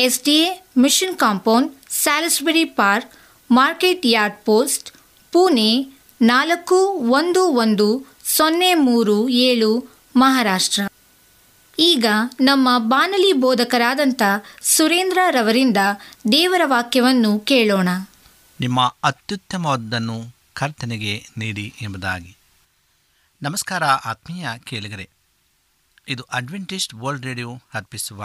S D A mission compound, Salisbury park, market yard post, Pune ನಾಲ್ಕು ಒಂದು ಒಂದು ಸೊನ್ನೆ ಮೂರು ಏಳು, ಮಹಾರಾಷ್ಟ್ರ. ಈಗ ನಮ್ಮ ಬಾನಲಿ ಬೋಧಕರಾದಂಥ ಸುರೇಂದ್ರ ರವರಿಂದ ದೇವರ ವಾಕ್ಯವನ್ನು ಕೇಳೋಣ. ನಿಮ್ಮ ಅತ್ಯುತ್ತಮವಾದನ್ನು ಕರ್ತನೆಗೆ ನೀಡಿ ಎಂಬುದಾಗಿ. ನಮಸ್ಕಾರ ಆತ್ಮೀಯ ಕೇಳಿಗರೆ. ಇದು ಅಡ್ವೆಂಟಿಸ್ಟ್ ವರ್ಲ್ಡ್ ರೇಡಿಯೋ ಅರ್ಪಿಸುವ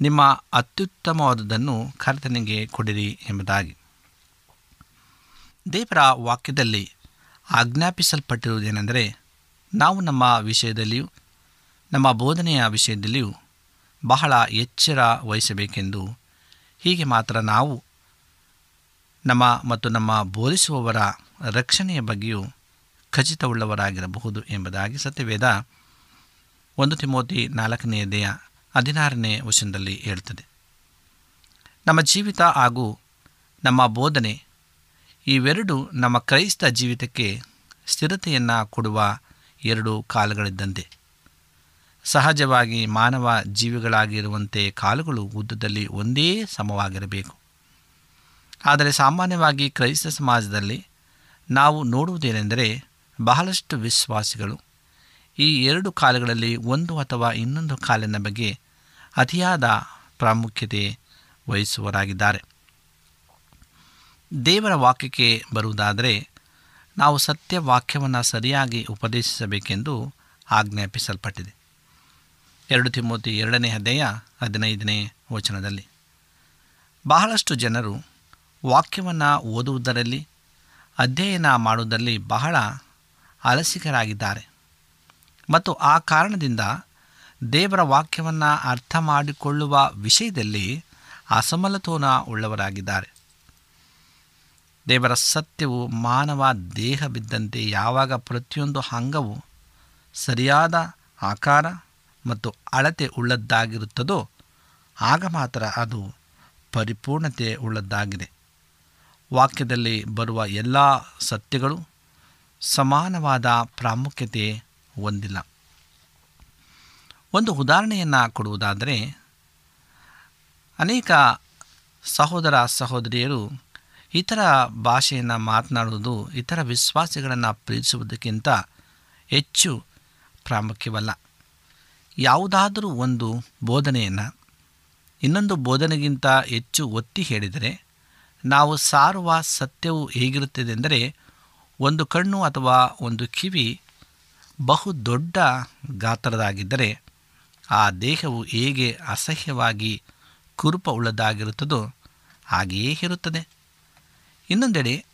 ನಿಮ್ಮ ಅತ್ಯುತ್ತಮವಾದದನ್ನು ಕರ್ತನಿಗೆ ಕೊಡಿರಿ ಎಂಬುದಾಗಿ. ದೇವರ ವಾಕ್ಯದಲ್ಲಿ ಆಜ್ಞಾಪಿಸಲ್ಪಟ್ಟಿರುವುದೇನೆಂದರೆ, ನಾವು ನಮ್ಮ ವಿಷಯದಲ್ಲಿಯೂ, ನಮ್ಮ ಬೋಧನೆಯ ವಿಷಯದಲ್ಲಿಯೂ ಬಹಳ ಎಚ್ಚರ ವಹಿಸಬೇಕೆಂದು ಹೀಗೆ ಮಾತ್ರ ನಾವು ನಮ್ಮ ಮತ್ತು ನಮ್ಮ ಬೋಧಿಸುವವರ ರಕ್ಷಣೆಯ ಬಗ್ಗೆಯೂ ಖಚಿತವುಳ್ಳವರಾಗಿರಬಹುದು ಎಂಬುದಾಗಿ ಸತ್ಯವೇದ ಒಂದು ತಿಮೋತಿ ನಾಲ್ಕನೆಯದೆಯ ಹದಿನಾರನೇ ವಚನದಲ್ಲಿ ಹೇಳ್ತದೆ. ನಮ್ಮ ಜೀವಿತ ಹಾಗೂ ನಮ್ಮ ಬೋಧನೆ ಇವೆರಡು ನಮ್ಮ ಕ್ರೈಸ್ತ ಜೀವಿತಕ್ಕೆ ಸ್ಥಿರತೆಯನ್ನು ಕೊಡುವ ಎರಡು ಕಾಲುಗಳಿದ್ದಂತೆ. ಸಹಜವಾಗಿ ಮಾನವ ಜೀವಿಗಳಾಗಿರುವಂತೆ ಕಾಲುಗಳು ಉದ್ದದಲ್ಲಿ ಒಂದೇ ಸಮವಾಗಿರಬೇಕು. ಆದರೆ ಸಾಮಾನ್ಯವಾಗಿ ಕ್ರೈಸ್ತ ಸಮಾಜದಲ್ಲಿ ನಾವು ನೋಡುವುದೇನೆಂದರೆ ಬಹಳಷ್ಟು ವಿಶ್ವಾಸಿಗಳು ಈ ಎರಡು ಕಾಲುಗಳಲ್ಲಿ ಒಂದು ಅಥವಾ ಇನ್ನೊಂದು ಕಾಲಿನ ಬಗ್ಗೆ ಅತಿಯಾದ ಪ್ರಾಮುಖ್ಯತೆ ವಹಿಸುವರಾಗಿದ್ದಾರೆ ದೇವರ ವಾಕ್ಯಕ್ಕೆ ಬರುವುದಾದರೆ, ನಾವು ಸತ್ಯ ವಾಕ್ಯವನ್ನು ಸರಿಯಾಗಿ ಉಪದೇಶಿಸಬೇಕೆಂದು ಆಜ್ಞಾಪಿಸಲ್ಪಟ್ಟಿದೆ. ಎರಡು ತಿಮ್ಮೋತಿ ಎರಡನೇ ಅಧ್ಯಾಯ ಹದಿನೈದನೇ ವಚನದಲ್ಲಿ. ಬಹಳಷ್ಟು ಜನರು ವಾಕ್ಯವನ್ನು ಓದುವುದರಲ್ಲಿ, ಅಧ್ಯಯನ ಮಾಡುವುದರಲ್ಲಿ ಬಹಳ ಅಲಸಿಕರಾಗಿದ್ದಾರೆ ಮತ್ತು ಆ ಕಾರಣದಿಂದ ದೇವರ ವಾಕ್ಯವನ್ನು ಅರ್ಥ ಮಾಡಿಕೊಳ್ಳುವ ವಿಷಯದಲ್ಲಿ ಅಸಮಲತೋನ ಉಳ್ಳವರಾಗಿದ್ದಾರೆ. ದೇವರ ಸತ್ಯವು ಮಾನವ ದೇಹ ಬಿದ್ದಂತೆ ಯಾವಾಗ ಪ್ರತಿಯೊಂದು ಅಂಗವು ಸರಿಯಾದ ಆಕಾರ ಮತ್ತು ಅಳತೆ ಉಳ್ಳದ್ದಾಗಿರುತ್ತದೋ ಆಗ ಮಾತ್ರ ಅದು ಪರಿಪೂರ್ಣತೆ ಉಳ್ಳದ್ದಾಗಿದೆ. ವಾಕ್ಯದಲ್ಲಿ ಬರುವ ಎಲ್ಲ ಸತ್ಯಗಳು ಸಮಾನವಾದ ಪ್ರಾಮುಖ್ಯತೆ ಹೊಂದಿಲ್ಲ. ಒಂದು ಉದಾಹರಣೆಯನ್ನು ಕೊಡುವುದಾದರೆ, ಅನೇಕ ಸಹೋದರ ಸಹೋದರಿಯರು ಇತರ ಭಾಷೆಯನ್ನು ಮಾತನಾಡುವುದು, ಇತರ ವಿಶ್ವಾಸಿಗಳನ್ನು ಪ್ರೀತಿಸುವುದಕ್ಕಿಂತ ಹೆಚ್ಚು ಪ್ರಾಮುಖ್ಯವಲ್ಲ. ಯಾವುದಾದರೂ ಒಂದು ಬೋಧನೆಯನ್ನು, ಇನ್ನೊಂದು ಬೋಧನೆಗಿಂತ ಹೆಚ್ಚು ಒತ್ತಿ ಹೇಳಿದರೆ, ನಾವು ಸಾರುವ ಸತ್ಯವು ಹೇಗಿರುತ್ತದೆ ಎಂದರೆ, ಒಂದು ಕಣ್ಣು ಅಥವಾ ಒಂದು ಕಿವಿ ಬಹು ದೊಡ್ಡ ಗಾತ್ರದಾಗಿದ್ದರೆ ಆ ದೇಹವು ಹೇಗೆ ಅಸಹ್ಯವಾಗಿ ಕುರುಪ ಉಳ್ಳದಾಗಿರುತ್ತದೋ ಹಾಗೆಯೇ ಇರುತ್ತದೆ. ಇನ್ನೊಂದೆಡೆ,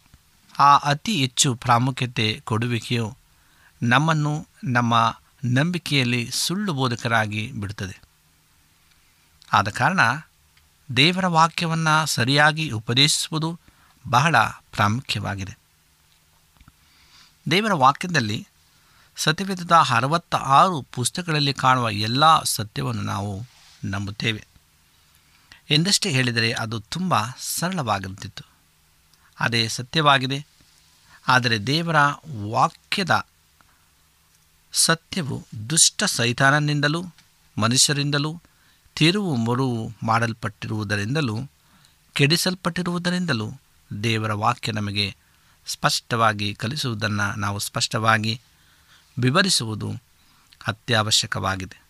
ಆ ಅತಿ ಹೆಚ್ಚು ಪ್ರಾಮುಖ್ಯತೆ ಕೊಡುವಿಕೆಯು ನಮ್ಮನ್ನು ನಮ್ಮ ನಂಬಿಕೆಯಲ್ಲಿ ಸುಳ್ಳು ಬೋಧಕರಾಗಿ ಬಿಡುತ್ತದೆ. ಆದ ಕಾರಣ ದೇವರ ವಾಕ್ಯವನ್ನು ಸರಿಯಾಗಿ ಉಪದೇಶಿಸುವುದು ಬಹಳ ಪ್ರಾಮುಖ್ಯವಾಗಿದೆ. ದೇವರ ವಾಕ್ಯದಲ್ಲಿ ಸತ್ಯವೇದದ ಅರವತ್ತ ಆರು ಪುಸ್ತಕಗಳಲ್ಲಿ ಕಾಣುವ ಎಲ್ಲ ಸತ್ಯವನ್ನು ನಾವು ನಂಬುತ್ತೇವೆ. ಎಂದಷ್ಟೇ ಹೇಳಿದರೆ ಅದು ತುಂಬ ಸರಳವಾಗಿರುತ್ತಿತ್ತು. ಅದೇ ಸತ್ಯವಾಗಿದೆ. ಆದರೆ ದೇವರ ವಾಕ್ಯದ ಸತ್ಯವು ದುಷ್ಟ ಸೈತಾನನಿಂದಲೂ, ಮನುಷ್ಯರಿಂದಲೂ, ತಿರುವು ಮರುವು ಮಾಡಲ್ಪಟ್ಟಿರುವುದರಿಂದಲೂ, ಕೆಡಿಸಲ್ಪಟ್ಟಿರುವುದರಿಂದಲೂ ದೇವರ ವಾಕ್ಯ ನಮಗೆ ಸ್ಪಷ್ಟವಾಗಿ ಕಲಿಸುವುದನ್ನು ನಾವು ಸ್ಪಷ್ಟವಾಗಿ ವಿವರಿಸುವುದು ಅತ್ಯವಶ್ಯಕವಾಗಿದೆ.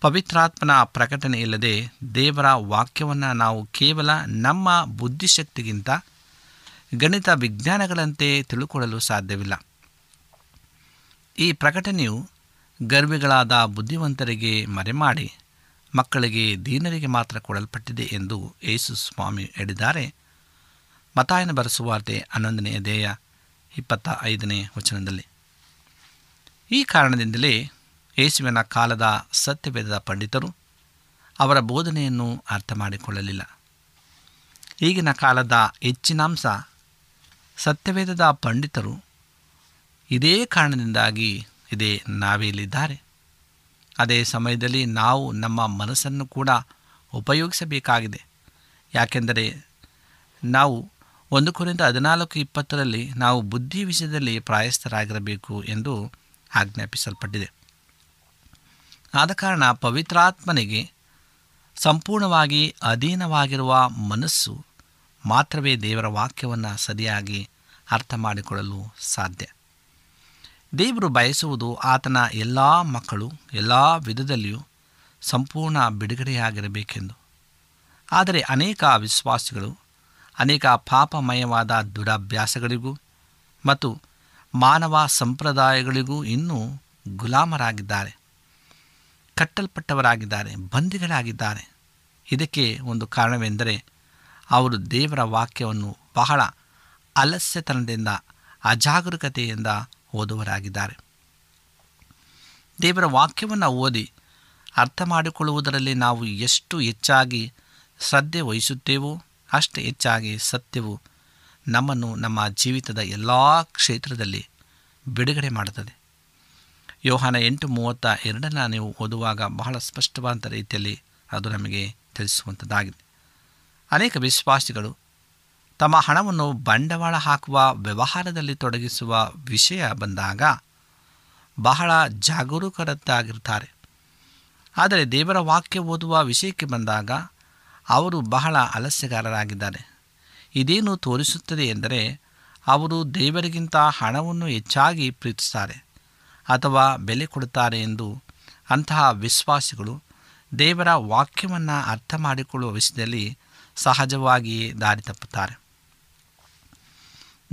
ಪವಿತ್ರಾತ್ಮನ ಪ್ರಕಟಣೆ ಇಲ್ಲದೆ ದೇವರ ವಾಕ್ಯವನ್ನು ನಾವು ಕೇವಲ ನಮ್ಮ ಬುದ್ಧಿಶಕ್ತಿಗಿಂತ ಗಣಿತ ವಿಜ್ಞಾನಗಳಂತೆ ತಿಳುಕೊಳ್ಳಲು ಸಾಧ್ಯವಿಲ್ಲ. ಈ ಪ್ರಕಟಣೆಯು ಗರ್ವಿಗಳಾದ ಬುದ್ಧಿವಂತರಿಗೆ ಮರೆಮಾಡಿ ಮಕ್ಕಳಿಗೆ ದೀನರಿಗೆ ಮಾತ್ರ ಕೊಡಲ್ಪಟ್ಟಿದೆ ಎಂದು ಯೇಸು ಸ್ವಾಮಿ ಹೇಳಿದ್ದಾರೆ. ಮತಾಯನ ಬರೆಸುವಾರ್ತೆ ಹನ್ನೊಂದನೆಯ ದೇಯ ಇಪ್ಪತ್ತ ಐದನೇ ವಚನದಲ್ಲಿ. ಈ ಕಾರಣದಿಂದಲೇ ಯೇಸುವಿನ ಕಾಲದ ಸತ್ಯವೇದದ ಪಂಡಿತರು ಅವರ ಬೋಧನೆಯನ್ನು ಅರ್ಥ ಮಾಡಿಕೊಳ್ಳಲಿಲ್ಲ ಈಗಿನ ಕಾಲದ ಹೆಚ್ಚಿನಾಂಶ ಸತ್ಯವೇದದ ಪಂಡಿತರು ಇದೇ ಕಾರಣದಿಂದಾಗಿ ಇದೇ ನಾವೇ ಇಲ್ಲಿದ್ದಾರೆ ಅದೇ ಸಮಯದಲ್ಲಿ ನಾವು ನಮ್ಮ ಮನಸ್ಸನ್ನು ಕೂಡ ಉಪಯೋಗಿಸಬೇಕಾಗಿದೆ. ಯಾಕೆಂದರೆ ನಾವು ಒಂದು ಕುರಿತ ಹದಿನಾಲ್ಕು ಇಪ್ಪತ್ತರಲ್ಲಿ ನಾವು ಬುದ್ಧಿ ವಿಷಯದಲ್ಲಿ ಪ್ರಾಯಸ್ಥರಾಗಿರಬೇಕು ಎಂದು ಆಜ್ಞಾಪಿಸಲ್ಪಟ್ಟಿದೆ. ಆದ ಕಾರಣ ಪವಿತ್ರಾತ್ಮನಿಗೆ ಸಂಪೂರ್ಣವಾಗಿ ಅಧೀನವಾಗಿರುವ ಮನಸ್ಸು ಮಾತ್ರವೇ ದೇವರ ವಾಕ್ಯವನ್ನು ಸರಿಯಾಗಿ ಅರ್ಥ ಮಾಡಿಕೊಳ್ಳಲು ಸಾಧ್ಯ. ದೇವರು ಬಯಸುವುದು ಆತನ ಎಲ್ಲ ಮಕ್ಕಳು ಎಲ್ಲ ವಿಧದಲ್ಲಿಯೂ ಸಂಪೂರ್ಣ ಬಿಡುಗಡೆಯಾಗಿರಬೇಕೆಂದು. ಆದರೆ ಅನೇಕ ವಿಶ್ವಾಸಿಗಳು ಅನೇಕ ಪಾಪಮಯವಾದ ದುರಭ್ಯಾಸಗಳಿಗೂ ಮತ್ತು ಮಾನವ ಸಂಪ್ರದಾಯಗಳಿಗೂ ಇನ್ನೂ ಗುಲಾಮರಾಗಿದ್ದಾರೆ. ಕಟ್ಟಲ್ಪಟ್ಟವರಾಗಿದ್ದಾರೆ, ಬಂದಿಗಳಾಗಿದ್ದಾರೆ. ಇದಕ್ಕೆ ಒಂದು ಕಾರಣವೆಂದರೆ ಅವರು ದೇವರ ವಾಕ್ಯವನ್ನು ಬಹಳ ಅಲಸ್ಯತನದಿಂದ, ಅಜಾಗರೂಕತೆಯಿಂದ ಓದುವರಾಗಿದ್ದಾರೆ. ದೇವರ ವಾಕ್ಯವನ್ನು ಓದಿ ಅರ್ಥ ಮಾಡಿಕೊಳ್ಳುವುದರಲ್ಲಿ ನಾವು ಎಷ್ಟು ಹೆಚ್ಚಾಗಿ ಶ್ರದ್ಧೆ ವಹಿಸುತ್ತೇವೋ ಅಷ್ಟು ಹೆಚ್ಚಾಗಿ ಸತ್ಯವು ನಮ್ಮನ್ನು ನಮ್ಮ ಜೀವಿತದ ಎಲ್ಲ ಕ್ಷೇತ್ರದಲ್ಲಿ ಬಿಡುಗಡೆ ಮಾಡುತ್ತದೆ. ಯೋಹಾನ ಎಂಟು ಮೂವತ್ತ ಎರಡನ್ನ ನೀವು ಓದುವಾಗ ಬಹಳ ಸ್ಪಷ್ಟವಾದ ರೀತಿಯಲ್ಲಿ ಅದು ನಮಗೆ ತಿಳಿಸುವಂಥದ್ದಾಗಿದೆ ಅನೇಕ ವಿಶ್ವಾಸಿಗಳು ತಮ್ಮ ಹಣವನ್ನು ಬಂಡವಾಳ ಹಾಕುವ, ವ್ಯವಹಾರದಲ್ಲಿ ತೊಡಗಿಸುವ ವಿಷಯ ಬಂದಾಗ ಬಹಳ ಜಾಗರೂಕರದ್ದಾಗಿರ್ತಾರೆ ಆದರೆ ದೇವರ ವಾಕ್ಯ ಓದುವ ವಿಷಯಕ್ಕೆ ಬಂದಾಗ ಅವರು ಬಹಳ ಆಲಸ್ಯಗಾರರಾಗಿದ್ದಾರೆ ಇದೇನು ತೋರಿಸುತ್ತದೆ ಎಂದರೆ ಅವರು ದೇವರಿಗಿಂತ ಹಣವನ್ನು ಹೆಚ್ಚಾಗಿ ಪ್ರೀತಿಸ್ತಾರೆ ಅಥವಾ ಬೆಲೆ ಕೊಡುತ್ತಾರೆ ಎಂದು ಅಂತಹ ವಿಶ್ವಾಸಿಗಳು ದೇವರ ವಾಕ್ಯವನ್ನು ಅರ್ಥ ಮಾಡಿಕೊಳ್ಳುವ ವಿಷಯದಲ್ಲಿ ಸಹಜವಾಗಿಯೇ ದಾರಿ ತಪ್ಪುತ್ತಾರೆ.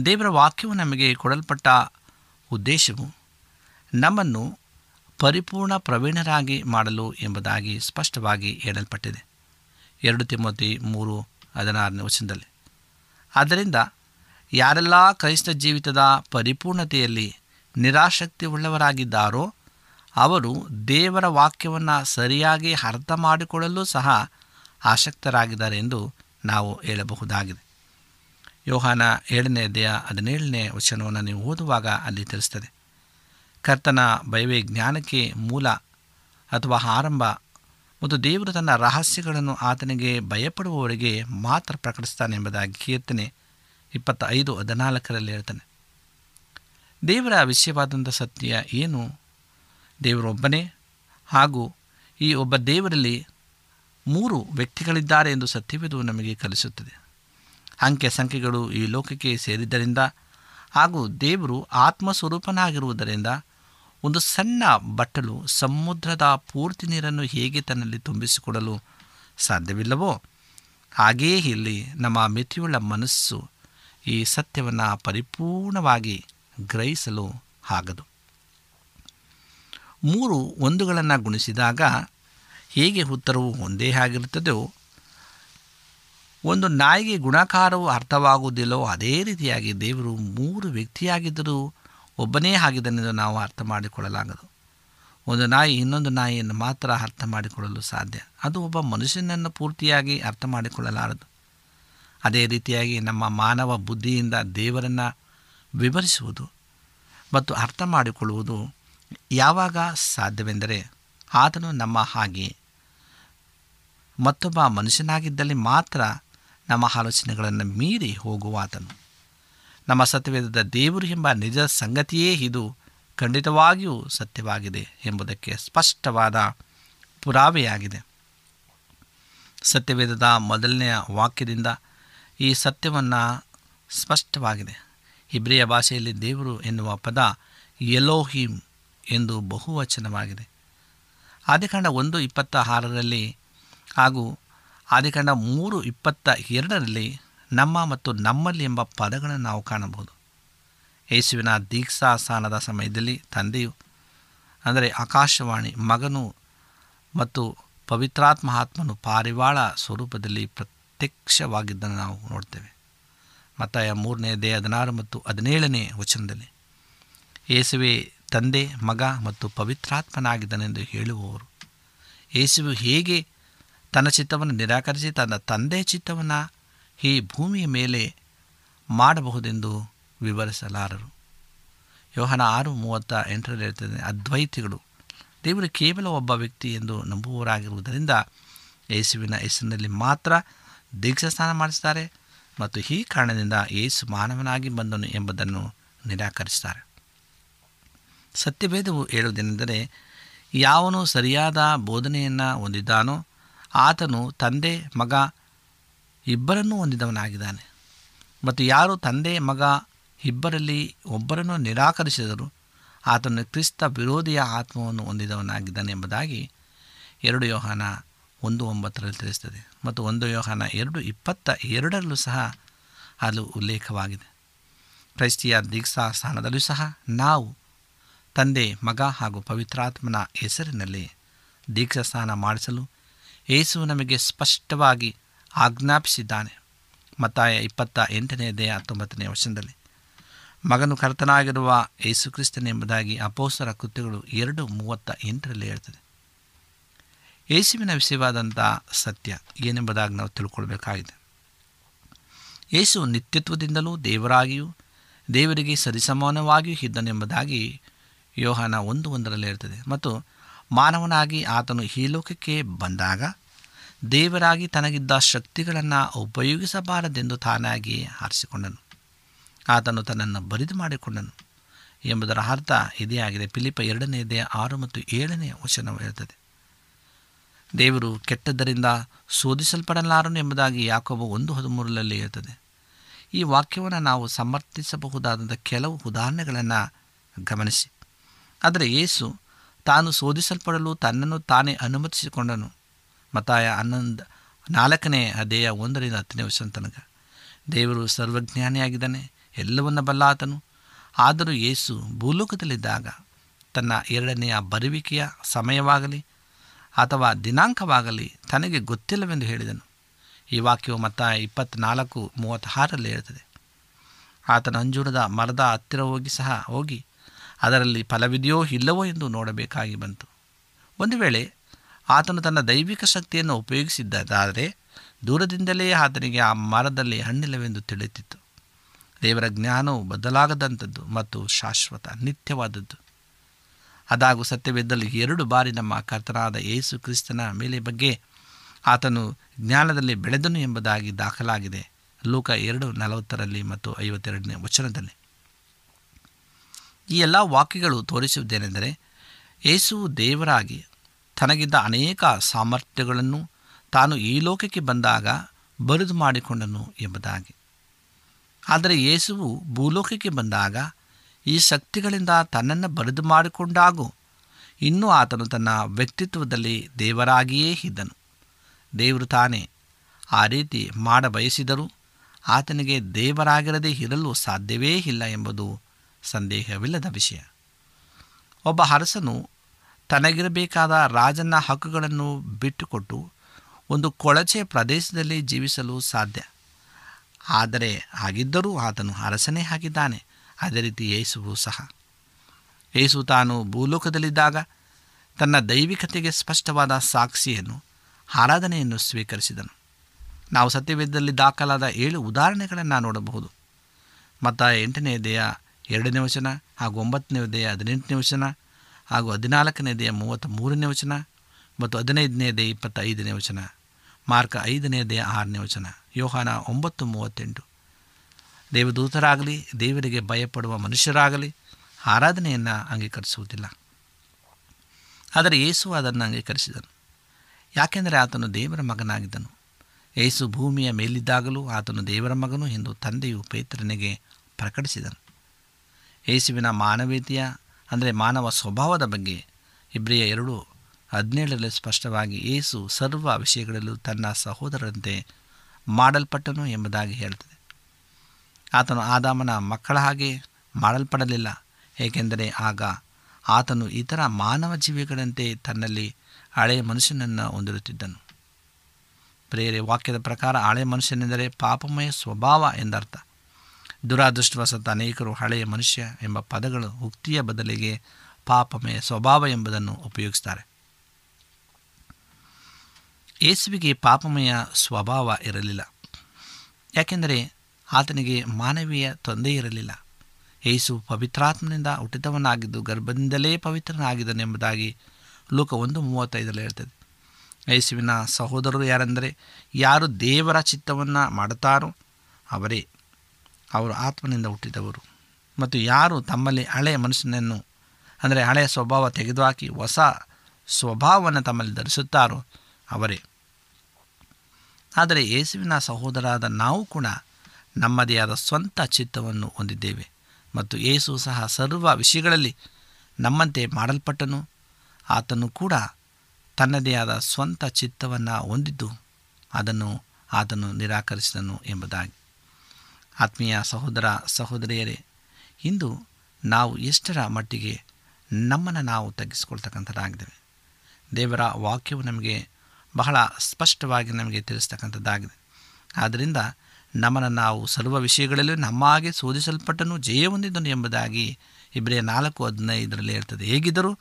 ದೇವರ ವಾಕ್ಯವು ನಮಗೆ ಕೊಡಲ್ಪಟ್ಟ ಉದ್ದೇಶವು ನಮ್ಮನ್ನು ಪರಿಪೂರ್ಣ ಪ್ರವೀಣರಾಗಿ ಮಾಡಲು ಎಂಬುದಾಗಿ ಸ್ಪಷ್ಟವಾಗಿ ಹೇಳಲ್ಪಟ್ಟಿದೆ. ಎರಡು ತಿಮ್ಮತಿ ಮೂರು ಹದಿನಾರನೇ ವಚನದಲ್ಲಿ. ಆದ್ದರಿಂದ ಯಾರೆಲ್ಲ ಕ್ರೈಸ್ತ ಜೀವಿತದ ಪರಿಪೂರ್ಣತೆಯಲ್ಲಿ ನಿರಾಸಕ್ತಿ ಉಳ್ಳವರಾಗಿದ್ದಾರೋ ಅವರು ದೇವರ ವಾಕ್ಯವನ್ನು ಸರಿಯಾಗಿ ಅರ್ಥ ಮಾಡಿಕೊಳ್ಳಲು ಸಹ ಆಸಕ್ತರಾಗಿದ್ದಾರೆ ಎಂದು ನಾವು ಹೇಳಬಹುದಾಗಿದೆ. ಯೋಹಾನ ಏಳನೇ ದೇಹ ಹದಿನೇಳನೇ ವಚನವನ್ನು ನೀವು ಓದುವಾಗ ಅಲ್ಲಿ ತಿಳಿಸ್ತದೆ. ಕರ್ತನ ಭಯವೇ ಜ್ಞಾನಕ್ಕೆ ಮೂಲ ಅಥವಾ ಆರಂಭ ಮತ್ತು ದೇವರು ತನ್ನ ರಹಸ್ಯಗಳನ್ನು ಆತನಿಗೆ ಭಯಪಡುವವರಿಗೆ ಮಾತ್ರ ಪ್ರಕಟಿಸ್ತಾನೆ ಎಂಬುದಾಗಿ ಕೀರ್ತನೆ ಇಪ್ಪತ್ತ ಐದು ಹದಿನಾಲ್ಕರಲ್ಲಿ ಹೇಳ್ತಾನೆ. ದೇವರ ವಿಷಯವಾದಂಥ ಸತ್ಯ ಏನು? ದೇವರೊಬ್ಬನೇ ಹಾಗೂ ಈ ಒಬ್ಬ ದೇವರಲ್ಲಿ ಮೂರು ವ್ಯಕ್ತಿಗಳಿದ್ದಾರೆ ಎಂದು ಸತ್ಯವಿದು ನಮಗೆ ಕಲಿಸುತ್ತದೆ. ಅಂಕೆ ಸಂಖ್ಯೆಗಳು ಈ ಲೋಕಕ್ಕೆ ಸೇರಿದ್ದರಿಂದ ಹಾಗೂ ದೇವರು ಆತ್ಮಸ್ವರೂಪನಾಗಿರುವುದರಿಂದ ಒಂದು ಸಣ್ಣ ಬಟ್ಟಲು ಸಮುದ್ರದ ಪೂರ್ತಿ ನೀರನ್ನು ಹೇಗೆ ತನ್ನಲ್ಲಿ ತುಂಬಿಸಿಕೊಡಲು ಸಾಧ್ಯವಿಲ್ಲವೋ ಹಾಗೆಯೇ ಇಲ್ಲಿ ನಮ್ಮ ಮಿತಿಯುಳ್ಳ ಮನಸ್ಸು ಈ ಸತ್ಯವನ್ನು ಪರಿಪೂರ್ಣವಾಗಿ ಗ್ರಹಿಸಲು ಆಗದು. ಮೂರು ಒಂದುಗಳನ್ನು ಗುಣಿಸಿದಾಗ ಹೇಗೆ ಉತ್ತರವು ಒಂದೇ ಆಗಿರುತ್ತದೆಯೋ, ಒಂದು ನಾಯಿಗೆ ಗುಣಕಾರವು ಅರ್ಥವಾಗುವುದಿಲ್ಲವೋ, ಅದೇ ರೀತಿಯಾಗಿ ದೇವರು ಮೂರು ವ್ಯಕ್ತಿಯಾಗಿದ್ದರೂ ಒಬ್ಬನೇ ಆಗಿದ್ದನೆಂದು ನಾವು ಅರ್ಥ ಮಾಡಿಕೊಳ್ಳಲಾಗದು. ಒಂದು ನಾಯಿ ಇನ್ನೊಂದು ನಾಯಿಯನ್ನು ಮಾತ್ರ ಅರ್ಥ ಮಾಡಿಕೊಳ್ಳಲು ಸಾಧ್ಯ. ಅದು ಒಬ್ಬ ಮನುಷ್ಯನನ್ನು ಪೂರ್ತಿಯಾಗಿ ಅರ್ಥ ಮಾಡಿಕೊಳ್ಳಲಾರದು. ಅದೇ ರೀತಿಯಾಗಿ ನಮ್ಮ ಮಾನವ ಬುದ್ಧಿಯಿಂದ ದೇವರನ್ನು ವಿವರಿಸುವುದು ಮತ್ತು ಅರ್ಥ ಮಾಡಿಕೊಳ್ಳುವುದು ಯಾವಾಗ ಸಾಧ್ಯವೆಂದರೆ ಆತನು ನಮ್ಮ ಹಾಗೆ ಮತ್ತೊಬ್ಬ ಮನುಷ್ಯನಾಗಿದ್ದಲ್ಲಿ ಮಾತ್ರ ನಮ್ಮ ಆಲೋಚನೆಗಳನ್ನು ಮೀರಿ ಹೋಗುವ ಆತನು ನಮ್ಮ ಸತ್ಯವೇದದ ದೇವರು ಎಂಬ ನಿಜ ಸಂಗತಿಯೇ ಇದು. ಖಂಡಿತವಾಗಿಯೂ ಸತ್ಯವಾಗಿದೆ ಎಂಬುದಕ್ಕೆ ಸ್ಪಷ್ಟವಾದ ಪುರಾವೆಯಾಗಿದೆ. ಸತ್ಯವೇದದ ಮೊದಲನೆಯ ವಾಕ್ಯದಿಂದ ಈ ಸತ್ಯವನ್ನು ಸ್ಪಷ್ಟವಾಗಿದೆ. ಇಬ್ರಿಯ ಭಾಷೆಯಲ್ಲಿ ದೇವರು ಎನ್ನುವ ಪದ ಎಲೋಹಿಮ್ ಎಂದು ಬಹುವಚನವಾಗಿದೆ. ಆದಿಕಾಂಡ ಒಂದು ಇಪ್ಪತ್ತ ಆರರಲ್ಲಿ ಹಾಗೂ ಆದಿಕಾಂಡ ಮೂರು ಇಪ್ಪತ್ತ ಎರಡರಲ್ಲಿ ನಮ್ಮ ಮತ್ತು ನಮ್ಮಲ್ಲಿ ಎಂಬ ಪದಗಳನ್ನು ನಾವು ಕಾಣಬಹುದು. ಯೇಸುವಿನ ದೀಕ್ಷಾಸ್ಥಾನದ ಸಮಯದಲ್ಲಿ ತಂದೆಯು, ಅಂದರೆ ಆಕಾಶವಾಣಿ ಮಗನು ಮತ್ತು ಪವಿತ್ರಾತ್ಮಹಾತ್ಮನು ಪಾರಿವಾಳ ಸ್ವರೂಪದಲ್ಲಿ ಪ್ರತ್ಯಕ್ಷವಾಗಿದ್ದನ್ನು ನಾವು ನೋಡ್ತೇವೆ. ಮತ್ತಾಯ ಮೂರನೇ ದೇ ಹದಿನಾರು ಮತ್ತು ಹದಿನೇಳನೇ ವಚನದಲ್ಲಿ, ಯೇಸುವೆ, ತಂದೆ, ಮಗ ಮತ್ತು ಪವಿತ್ರಾತ್ಮನಾಗಿದ್ದನೆಂದು ಹೇಳುವವರು. ಯೇಸುವು ಹೇಗೆ ತನ್ನ ಚಿತ್ತವನ್ನು ನಿರಾಕರಿಸಿ ತನ್ನ ತಂದೆಯ ಚಿತ್ತವನ್ನು ಈ ಭೂಮಿಯ ಮೇಲೆ ಮಾಡಬಹುದೆಂದು ವಿವರಿಸಲಾರರು. ಯೋಹನ ಆರು ಮೂವತ್ತ ಎಂಟರಲ್ಲಿ ಇರ್ತದೆ ಅದ್ವೈತಿಗಳು, ದೇವರು ಕೇವಲ ಒಬ್ಬ ವ್ಯಕ್ತಿ ಎಂದು ನಂಬುವವರಾಗಿರುವುದರಿಂದ ಯೇಸುವಿನ ಹೆಸರಿನಲ್ಲಿ ಮಾತ್ರ ದೀಕ್ಷಾಸ್ನಾನ ಮಾಡಿಸ್ತಾರೆ ಮತ್ತು ಈ ಕಾರಣದಿಂದ ಯೇಸು ಮಾನವನಾಗಿ ಬಂದನು ಎಂಬುದನ್ನು ನಿರಾಕರಿಸ್ತಾರೆ ಸತ್ಯಭೇದವು ಹೇಳುವುದೇನೆಂದರೆ, ಯಾವನು ಸರಿಯಾದ ಬೋಧನೆಯನ್ನು ಹೊಂದಿದ್ದಾನೋ, ಆತನು ತಂದೆ, ಮಗ ಇಬ್ಬರನ್ನೂ ಹೊಂದಿದವನಾಗಿದ್ದಾನೆ. ಮತ್ತು ಯಾರು ತಂದೆ, ಮಗ, ಇಬ್ಬರಲ್ಲಿ ಒಬ್ಬರನ್ನು ನಿರಾಕರಿಸಿದರು ಆತನು ಕ್ರಿಸ್ತ ವಿರೋಧಿಯ ಆತ್ಮವನ್ನು ಹೊಂದಿದವನಾಗಿದ್ದಾನೆ ಎಂಬುದಾಗಿ ಎರಡು ಯೋಹಾನ ಒಂದು ಒಂಬತ್ತರಲ್ಲಿ ತಿಳಿಸ್ತದೆ. ಮತ್ತು ಒಂದು ಯೋಹಾನ ಎರಡು ಇಪ್ಪತ್ತ ಎರಡರಲ್ಲೂ ಸಹ ಅದು ಉಲ್ಲೇಖವಾಗಿದೆ. ಕ್ರೈಸ್ತಿಯ ದೀಕ್ಷಾ ಸ್ಥಾನದಲ್ಲೂ ಸಹ ನಾವು ತಂದೆ, ಮಗ ಹಾಗೂ ಪವಿತ್ರಾತ್ಮನ ಹೆಸರಿನಲ್ಲಿ ದೀಕ್ಷಾಸ್ನಾನ ಮಾಡಿಸಲು ಯೇಸು ನಮಗೆ ಸ್ಪಷ್ಟವಾಗಿ ಆಜ್ಞಾಪಿಸಿದ್ದಾನೆ. ಮತ್ತಾಯ ಇಪ್ಪತ್ತ ಎಂಟನೇ ದೇಹ ಹತ್ತೊಂಬತ್ತನೇ ವರ್ಷದಲ್ಲಿ ಮಗನು ಕರ್ತನಾಗಿರುವ ಯೇಸು ಕ್ರಿಸ್ತನೆಂಬುದಾಗಿ ಅಪೋಸರ ಕೃತ್ಯಗಳು ಎರಡು ಮೂವತ್ತ ಎಂಟರಲ್ಲಿ ಹೇಳ್ತದೆ. ಯೇಸುವಿನ ವಿಷಯವಾದಂಥ ಸತ್ಯ ಏನೆಂಬುದಾಗಿ ನಾವು ತಿಳ್ಕೊಳ್ಬೇಕಾಗಿದೆ. ಯೇಸು ನಿತ್ಯತ್ವದಿಂದಲೂ ದೇವರಾಗಿಯೂ, ದೇವರಿಗೆ ಸರಿಸಮಾನವಾಗಿಯೂ ಇದ್ದನೆಂಬುದಾಗಿ ಯೋಹಾನ ಒಂದು ಒಂದರಲ್ಲಿ ಇರ್ತದೆ ಮತ್ತು ಮಾನವನಾಗಿ ಆತನು ಈ ಲೋಕಕ್ಕೆ ಬಂದಾಗ ದೇವರಾಗಿ ತನಗಿದ್ದ ಶಕ್ತಿಗಳನ್ನು ಉಪಯೋಗಿಸಬಾರದೆಂದು ತಾನಾಗಿ ಆರಿಸಿಕೊಂಡನು. ಆತನು ತನ್ನನ್ನು ಬರಿದು ಮಾಡಿಕೊಂಡನು ಎಂಬುದರ ಅರ್ಥ ಇದೇ ಆಗಿದೆ. ಫಿಲಿಪ ಎರಡನೆಯದೇ ಆರು ಮತ್ತು ಏಳನೇ ವಚನವು ಇರುತ್ತದೆ ದೇವರು ಕೆಟ್ಟದ್ದರಿಂದ ಶೋಧಿಸಲ್ಪಡಲಾರನು ಎಂಬುದಾಗಿ ಯಾಕೊಬ್ಬ ಒಂದು ಹದಿಮೂರರಲ್ಲಿ ಇರುತ್ತದೆ ಈ ವಾಕ್ಯವನ್ನು ನಾವು ಸಮರ್ಥಿಸಬಹುದಾದಂಥ ಕೆಲವು ಉದಾಹರಣೆಗಳನ್ನು ಗಮನಿಸಿ. ಆದರೆ ಯೇಸು ತಾನು ಶೋಧಿಸಲ್ಪಡಲು ತನ್ನನ್ನು ತಾನೇ ಅನುಮತಿಸಿಕೊಂಡನು. ಮತಾಯ ಹನ್ನೊಂದು ನಾಲ್ಕನೇ ಅದೇಯ ಒಂದರಿಂದ ಹತ್ತನೇ ವರ್ಷ ತನಕ. ದೇವರು ಸರ್ವಜ್ಞಾನಿಯಾಗಿದ್ದಾನೆ, ಎಲ್ಲವನ್ನ ಬಲ್ಲಾತನು. ಆದರೂ ಯೇಸು ಭೂಲೋಕದಲ್ಲಿದ್ದಾಗ ತನ್ನ ಎರಡನೆಯ ಬರುವಿಕೆಯ ಸಮಯವಾಗಲಿ ಅಥವಾ ದಿನಾಂಕವಾಗಲಿ ತನಗೆ ಗೊತ್ತಿಲ್ಲವೆಂದು ಹೇಳಿದನು. ಈ ವಾಕ್ಯವು ಮತ ಇಪ್ಪತ್ತ್ನಾಲ್ಕು ಮೂವತ್ತಾರರಲ್ಲಿ ಹೇಳ್ತದೆ. ಆತನ ಅಂಜೂರದ ಮರದ ಹತ್ತಿರ ಹೋಗಿ ಸಹ ಹೋಗಿ ಅದರಲ್ಲಿ ಫಲವಿದೆಯೋ ಇಲ್ಲವೋ ಎಂದು ನೋಡಬೇಕಾಗಿ ಬಂತು. ಒಂದು ವೇಳೆ ಆತನು ತನ್ನ ದೈವಿಕ ಶಕ್ತಿಯನ್ನು ಉಪಯೋಗಿಸಿದ್ದಾದರೆ ದೂರದಿಂದಲೇ ಆತನಿಗೆ ಆ ಮರದಲ್ಲಿ ಹಣ್ಣಿಲ್ಲವೆಂದು ತಿಳಿಯುತ್ತಿತ್ತು ದೇವರ ಜ್ಞಾನವು ಬದಲಾಗದಂಥದ್ದು ಮತ್ತು ಶಾಶ್ವತ, ನಿತ್ಯವಾದದ್ದು. ಅದಾಗೂ ಸತ್ಯವಿದ್ದಲ್ಲಿ ಎರಡು ಬಾರಿ ನಮ್ಮ ಕರ್ತನಾದ ಯೇಸು ಕ್ರಿಸ್ತನ ಮೇಲೆ ಬಗ್ಗೆ ಆತನು ಜ್ಞಾನದಲ್ಲಿ ಬೆಳೆದನು ಎಂಬುದಾಗಿ ದಾಖಲಾಗಿದೆ. ಲೋಕ ಎರಡು ನಲವತ್ತರಲ್ಲಿ ಮತ್ತು ಐವತ್ತೆರಡನೇ ವಚನದಲ್ಲಿ. ಈ ಎಲ್ಲ ವಾಕ್ಯಗಳು ತೋರಿಸುವುದೇನೆಂದರೆ ಯೇಸುವು ದೇವರಾಗಿ ತನಗಿದ್ದ ಅನೇಕ ಸಾಮರ್ಥ್ಯಗಳನ್ನು ತಾನು ಈ ಲೋಕಕ್ಕೆ ಬಂದಾಗ ಬರಿದು ಮಾಡಿಕೊಂಡನು ಎಂಬುದಾಗಿ. ಆದರೆ ಯೇಸುವು ಭೂಲೋಕಕ್ಕೆ ಬಂದಾಗ ಈ ಶಕ್ತಿಗಳಿಂದ ತನ್ನನ್ನು ಬರಿದು ಮಾಡಿಕೊಂಡಾಗೂ, ಇನ್ನೂ ಆತನು ತನ್ನ ವ್ಯಕ್ತಿತ್ವದಲ್ಲಿ ದೇವರಾಗಿಯೇ ಇದ್ದನು. ದೇವರು ತಾನೇ ಆ ರೀತಿ ಮಾಡಬಯಸಿದರೂ ಆತನಿಗೆ ದೇವರಾಗಿರದೇ ಇರಲು ಸಾಧ್ಯವೇ ಇಲ್ಲ ಎಂಬುದು ಸಂದೇಹವಿಲ್ಲದ ವಿಷಯ. ಒಬ್ಬ ಅರಸನು ತನಗಿರಬೇಕಾದ ರಾಜನ ಹಕ್ಕುಗಳನ್ನು ಬಿಟ್ಟುಕೊಟ್ಟು ಒಂದು ಕೊಳಚೆ ಪ್ರದೇಶದಲ್ಲಿ ಜೀವಿಸಲು ಸಾಧ್ಯ. ಆದರೆ ಹಾಗಿದ್ದರೂ ಆತನು ಅರಸನೇ ಆಗಿದ್ದಾನೆ. ಅದೇ ರೀತಿ ಯೇಸುವು ಸಹ. ಯೇಸು ತಾನು ಭೂಲೋಕದಲ್ಲಿದ್ದಾಗ ತನ್ನ ದೈವಿಕತೆಗೆ ಸ್ಪಷ್ಟವಾದ ಸಾಕ್ಷಿಯನ್ನು, ಆರಾಧನೆಯನ್ನು ಸ್ವೀಕರಿಸಿದನು. ನಾವು ಸತ್ಯವೇದದಲ್ಲಿ ದಾಖಲಾದ ಏಳು ಉದಾಹರಣೆಗಳನ್ನು ನೋಡಬಹುದು. ಮತ್ತು ಎಂಟನೇ ದೇಹ ಎರಡನೇ ವಚನ ಹಾಗೂ ಒಂಬತ್ತನೇ ದೇಹ ಹದಿನೆಂಟನೇ ವಚನ ಹಾಗೂ ಹದಿನಾಲ್ಕನೇದೆಯ ಮೂವತ್ತ ಮೂರನೇ ವಚನ ಮತ್ತು ಹದಿನೈದನೇದೇ ಇಪ್ಪತ್ತೈದನೇ ವಚನ, ಮಾರ್ಕ ಐದನೇ ದೇಹ ಆರನೇ ವಚನ, ಯೋಹಾನ ಒಂಬತ್ತು ಮೂವತ್ತೆಂಟು. ದೇವದೂತರಾಗಲಿ, ದೇವರಿಗೆ ಭಯಪಡುವ ಮನುಷ್ಯರಾಗಲಿ ಆರಾಧನೆಯನ್ನು ಅಂಗೀಕರಿಸುವುದಿಲ್ಲ. ಆದರೆ ಯೇಸು ಅದನ್ನು ಅಂಗೀಕರಿಸಿದನು. ಯಾಕೆಂದರೆ ಆತನು ದೇವರ ಮಗನಾಗಿದ್ದನು. ಯೇಸು ಭೂಮಿಯ ಮೇಲಿದ್ದಾಗಲೂ ಆತನು ದೇವರ ಮಗನು ಎಂದು ತಂದೆಯು ಪೇತ್ರನಿಗೆ ಪ್ರಕಟಿಸಿದನು. ಯೇಸುವಿನ ಮಾನವೀಯತೆಯ ಅಂದರೆ ಮಾನವ ಸ್ವಭಾವದ ಬಗ್ಗೆ ಇಬ್ರಿಯ ಎರಡು ಹದಿನೇಳರಲ್ಲಿ ಸ್ಪಷ್ಟವಾಗಿ ಏಸು ಸರ್ವ ವಿಷಯಗಳಲ್ಲೂ ತನ್ನ ಸಹೋದರರಂತೆ ಮಾಡಲ್ಪಟ್ಟನು ಎಂಬುದಾಗಿ ಹೇಳ್ತದೆ. ಆತನು ಆದಾಮನ ಮಕ್ಕಳ ಹಾಗೆ ಮಾಡಲ್ಪಡಲಿಲ್ಲ, ಏಕೆಂದರೆ ಆಗ ಆತನು ಇತರ ಮಾನವ ಜೀವಿಗಳಂತೆ ತನ್ನಲ್ಲಿ ಹಳೆಯ ಮನುಷ್ಯನನ್ನು ಹೊಂದಿರುತ್ತಿದ್ದನು. ಪ್ರೇರೆ ವಾಕ್ಯದ ಪ್ರಕಾರ ಹಳೆಯ ಮನುಷ್ಯನೆಂದರೆ ಪಾಪಮಯ ಸ್ವಭಾವ ಎಂದರ್ಥ. ದುರಾದೃಷ್ಟವಶತ ಅನೇಕರು ಹಳೆಯ ಮನುಷ್ಯ ಎಂಬ ಪದಗಳು ಉಕ್ತಿಯ ಬದಲಿಗೆ ಪಾಪಮಯ ಸ್ವಭಾವ ಎಂಬುದನ್ನು ಉಪಯೋಗಿಸ್ತಾರೆ. ಯೇಸುವಿಗೆ ಪಾಪಮಯ ಸ್ವಭಾವ ಇರಲಿಲ್ಲ. ಯಾಕೆಂದರೆ ಆತನಿಗೆ ಮಾನವೀಯ ತೊಂದರೆ ಇರಲಿಲ್ಲ. ಯೇಸು ಪವಿತ್ರಾತ್ಮನಿಂದ ಹುಟ್ಟಿದವನಾಗಿದ್ದು ಗರ್ಭದಿಂದಲೇ ಪವಿತ್ರನಾಗಿದ್ದನೆಂಬುದಾಗಿ ಲೋಕ ಒಂದು ಮೂವತ್ತೈದರಲ್ಲಿ ಹೇಳ್ತದೆ. ಯೇಸುವಿನ ಸಹೋದರರು ಯಾರೆಂದರೆ, ಯಾರು ದೇವರ ಚಿತ್ತವನ್ನು ಮಾಡುತ್ತಾರೋ ಅವರೇ. ಅವರು ಆತ್ಮನಿಂದ ಹುಟ್ಟಿದವರು. ಮತ್ತು ಯಾರು ತಮ್ಮಲ್ಲಿ ಹಳೆಯ ಮನುಷ್ಯನನ್ನು ಅಂದರೆ ಹಳೆಯ ಸ್ವಭಾವ ತೆಗೆದುಹಾಕಿ ಹೊಸ ಸ್ವಭಾವವನ್ನು ತಮ್ಮಲ್ಲಿ ಧರಿಸುತ್ತಾರೋ ಅವರೇ. ಆದರೆ ಯೇಸುವಿನ ಸಹೋದರಾದ ನಾವು ಕೂಡ ನಮ್ಮದೇ ಆದ ಸ್ವಂತ ಚಿತ್ತವನ್ನು ಹೊಂದಿದ್ದೇವೆ. ಮತ್ತು ಯೇಸು ಸಹ ಸರ್ವ ವಿಷಯಗಳಲ್ಲಿ ನಮ್ಮಂತೆ ಮಾಡಲ್ಪಟ್ಟನು. ಆತನು ಕೂಡ ತನ್ನದೇ ಆದ ಸ್ವಂತ ಚಿತ್ತವನ್ನು ಹೊಂದಿದ್ದು, ಅದನ್ನು ಆತನು ನಿರಾಕರಿಸಿದನು ಎಂಬುದಾಗಿ. ಆತ್ಮೀಯ ಸಹೋದರ ಸಹೋದರಿಯರೇ, ಇಂದು ನಾವು ಎಷ್ಟರ ಮಟ್ಟಿಗೆ ನಮ್ಮನ್ನು ನಾವು ತಗ್ಗಿಸ್ಕೊಳ್ತಕ್ಕಂಥದ್ದಾಗಿದ್ದೇವೆ ದೇವರ ವಾಕ್ಯವು ನಮಗೆ ಬಹಳ ಸ್ಪಷ್ಟವಾಗಿ ನಮಗೆ ತಿಳಿಸ್ತಕ್ಕಂಥದ್ದಾಗಿದೆ. ಆದ್ದರಿಂದ ನಮ್ಮನ್ನು ನಾವು ಸರ್ವ ವಿಷಯಗಳಲ್ಲೂ ನಮ್ಮ ಹಾಗೆ ಶೋಧಿಸಲ್ಪಟ್ಟನು ಜಯ ಹೊಂದಿದ್ದನು ಎಂಬುದಾಗಿ ಇಬ್ಬರೇ ನಾಲ್ಕು ಹದಿನೈದರಲ್ಲಿ ಇರ್ತದೆ ಹೇಗಿದ್ದರೂ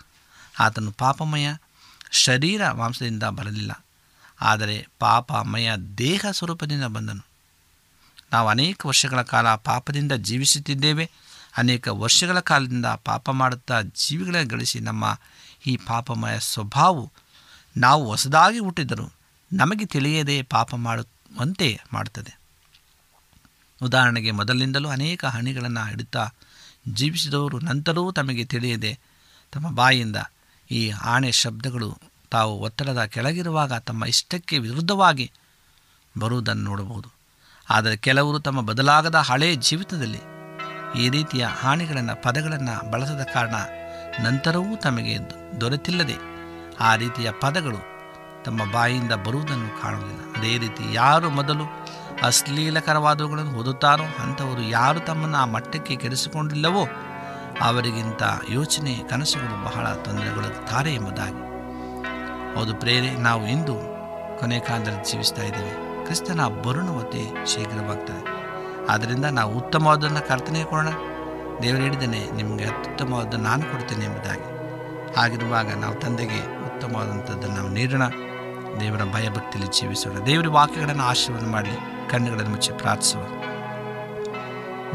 ಆತನು ಪಾಪಮಯ, ಶರೀರ ಮಾಂಸದಿಂದ ಬರಲಿಲ್ಲ. ಆದರೆ ಪಾಪಮಯ ದೇಹ ಸ್ವರೂಪದಿಂದ ಬಂದನು. ನಾವು ಅನೇಕ ವರ್ಷಗಳ ಕಾಲ ಪಾಪದಿಂದ ಜೀವಿಸುತ್ತಿದ್ದೇವೆ. ಅನೇಕ ವರ್ಷಗಳ ಕಾಲದಿಂದ ಪಾಪ ಮಾಡುತ್ತಾ ಜೀವಿಗಳನ್ನು ಗಳಿಸಿ ನಮ್ಮ ಈ ಪಾಪಮಯ ಸ್ವಭಾವವು ನಾವು ಹೊಸದಾಗಿ ಹುಟ್ಟಿದರು ನಮಗೆ ತಿಳಿಯದೆ ಪಾಪ ಮಾಡುವಂತೆ ಮಾಡುತ್ತದೆ. ಉದಾಹರಣೆಗೆ ಮೊದಲಿನಿಂದಲೂ ಅನೇಕ ಹಣಿಗಳನ್ನು ಹಿಡುತ್ತಾ ಜೀವಿಸಿದವರು ನಂತರವೂ ತಮಗೆ ತಿಳಿಯದೆ ತಮ್ಮ ಬಾಯಿಯಿಂದ ಈ ಆಣೆ ಶಬ್ದಗಳು ತಾವು ಒತ್ತಡದ ಕೆಳಗಿರುವಾಗ ತಮ್ಮ ಇಷ್ಟಕ್ಕೆ ವಿರುದ್ಧವಾಗಿ ಬರುವುದನ್ನು ನೋಡಬಹುದು. ಆದರೆ ಕೆಲವರು ತಮ್ಮ ಬದಲಾಗದ ಹಳೆಯ ಜೀವಿತದಲ್ಲಿ ಈ ರೀತಿಯ ಹಾನಿಗಳನ್ನು, ಪದಗಳನ್ನು ಬಳಸದ ಕಾರಣ ನಂತರವೂ ತಮಗೆ ದೊರೆತಿಲ್ಲದೆ ಆ ರೀತಿಯ ಪದಗಳು ತಮ್ಮ ಬಾಯಿಯಿಂದ ಬರುವುದನ್ನು ಕಾಣುವುದಿಲ್ಲ. ಅದೇ ರೀತಿ ಯಾರು ಮೊದಲು ಅಶ್ಲೀಲಕರವಾದವುಗಳನ್ನು ಓದುತ್ತಾರೋ ಅಂಥವರು ಯಾರು ತಮ್ಮನ್ನು ಆ ಮಟ್ಟಕ್ಕೆ ಕೆಡಿಸಿಕೊಂಡಿಲ್ಲವೋ ಅವರಿಗಿಂತ ಯೋಚನೆ, ಕನಸುಗಳು ಬಹಳ ತೊಂದರೆಗೊಳ್ಳುತ್ತಾರೆ ಎಂಬುದಾಗಿ. ಹೌದು ಪ್ರೇರೆ, ನಾವು ಇಂದು ಕೊನೆ ಕಾಲದಲ್ಲಿ ಜೀವಿಸ್ತಾ ಇದ್ದೇವೆ. ಕ್ರಿಸ್ತನ ಬರುಣವತೆ ಶೀಘ್ರವಾಗ್ತದೆ. ಆದ್ದರಿಂದ ನಾವು ಉತ್ತಮವಾದನ್ನು ಕರ್ತನೆ ಕೊಡೋಣ. ದೇವರು ಹೇಳಿದ್ದೇನೆ, ನಿಮಗೆ ಅತ್ಯುತ್ತಮವಾದ ನಾನು ಕೊಡ್ತೇನೆ ಎಂಬುದಾಗಿ. ಹಾಗಿರುವಾಗ ನಾವು ತಂದೆಗೆ ಉತ್ತಮವಾದಂಥದ್ದನ್ನು ನಾವು ನೀಡೋಣ. ದೇವರ ಭಯಭಕ್ತಿಯಲ್ಲಿ ಜೀವಿಸೋಣ. ದೇವರ ವಾಕ್ಯಗಳನ್ನು ಆಶೀರ್ವಾದ ಮಾಡಲಿ, ಕಣ್ಣುಗಳನ್ನು ಮುಚ್ಚಿ ಪ್ರಾರ್ಥಿಸುವ.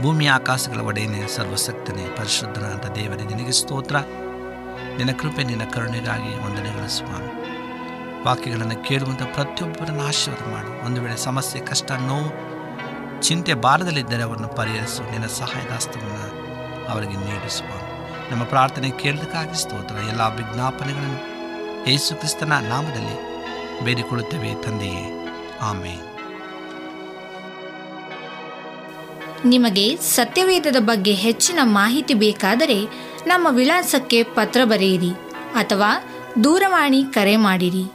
ಭೂಮಿಯ ಆಕಾಶಗಳ ಒಡೆಯನೇ ಸರ್ವಸಕ್ತನೇ ಪರಿಶುದ್ಧನಾದ ದೇವರೇ, ನಿನಗೆ ಸ್ತೋತ್ರ. ನಿನ್ನ ಕೃಪೆ, ನಿನ್ನ ಕರುಣೆಗಾಗಿ ವಂದನೆಗಳು, ಸ್ವಾಮಿ. ವಾಕ್ಯಗಳನ್ನು ಕೇಳುವಂಥ ಪ್ರತಿಯೊಬ್ಬರನ್ನು ಆಶೀರ್ವಾದ ಮಾಡು. ಒಂದು ವೇಳೆ ಸಮಸ್ಯೆ, ಕಷ್ಟ, ನೋವು, ಚಿಂತೆ ಬಾರದಲ್ಲಿದ್ದರೆ ಅವರನ್ನು ಪರಿಹರಿಸು. ನಿನ್ನ ಸಹಾಯದಾಸ್ತವನ್ನು ಅವರಿಗೆ ನೀಡಿಸುವ. ನಮ್ಮ ಪ್ರಾರ್ಥನೆ ಕೇಳಲಿಕ್ಕಾಗಿ ಸ್ತೋತ್ರ. ಎಲ್ಲ ವಿಜ್ಞಾಪನೆಗಳನ್ನು ಯೇಸು ಕ್ರಿಸ್ತನ ನಾಮದಲ್ಲಿ ಬೇಡಿಕೊಳ್ಳುತ್ತೇವೆ ತಂದೆಯೇ. ಆಮೆ ನಿಮಗೆ ಸತ್ಯವೇದದ ಬಗ್ಗೆ ಹೆಚ್ಚಿನ ಮಾಹಿತಿ ಬೇಕಾದರೆ ನಮ್ಮ ವಿಳಾಸಕ್ಕೆ ಪತ್ರ ಬರೆಯಿರಿ ಅಥವಾ ದೂರವಾಣಿ ಕರೆ ಮಾಡಿರಿ.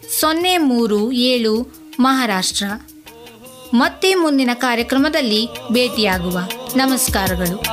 ಸೊನ್ನೆ ಮೂರು ಏಳು ಮಹಾರಾಷ್ಟ್ರ. ಮತ್ತೆ ಮುಂದಿನ ಕಾರ್ಯಕ್ರಮದಲ್ಲಿ ಭೇಟಿಯಾಗುವ. ನಮಸ್ಕಾರಗಳು.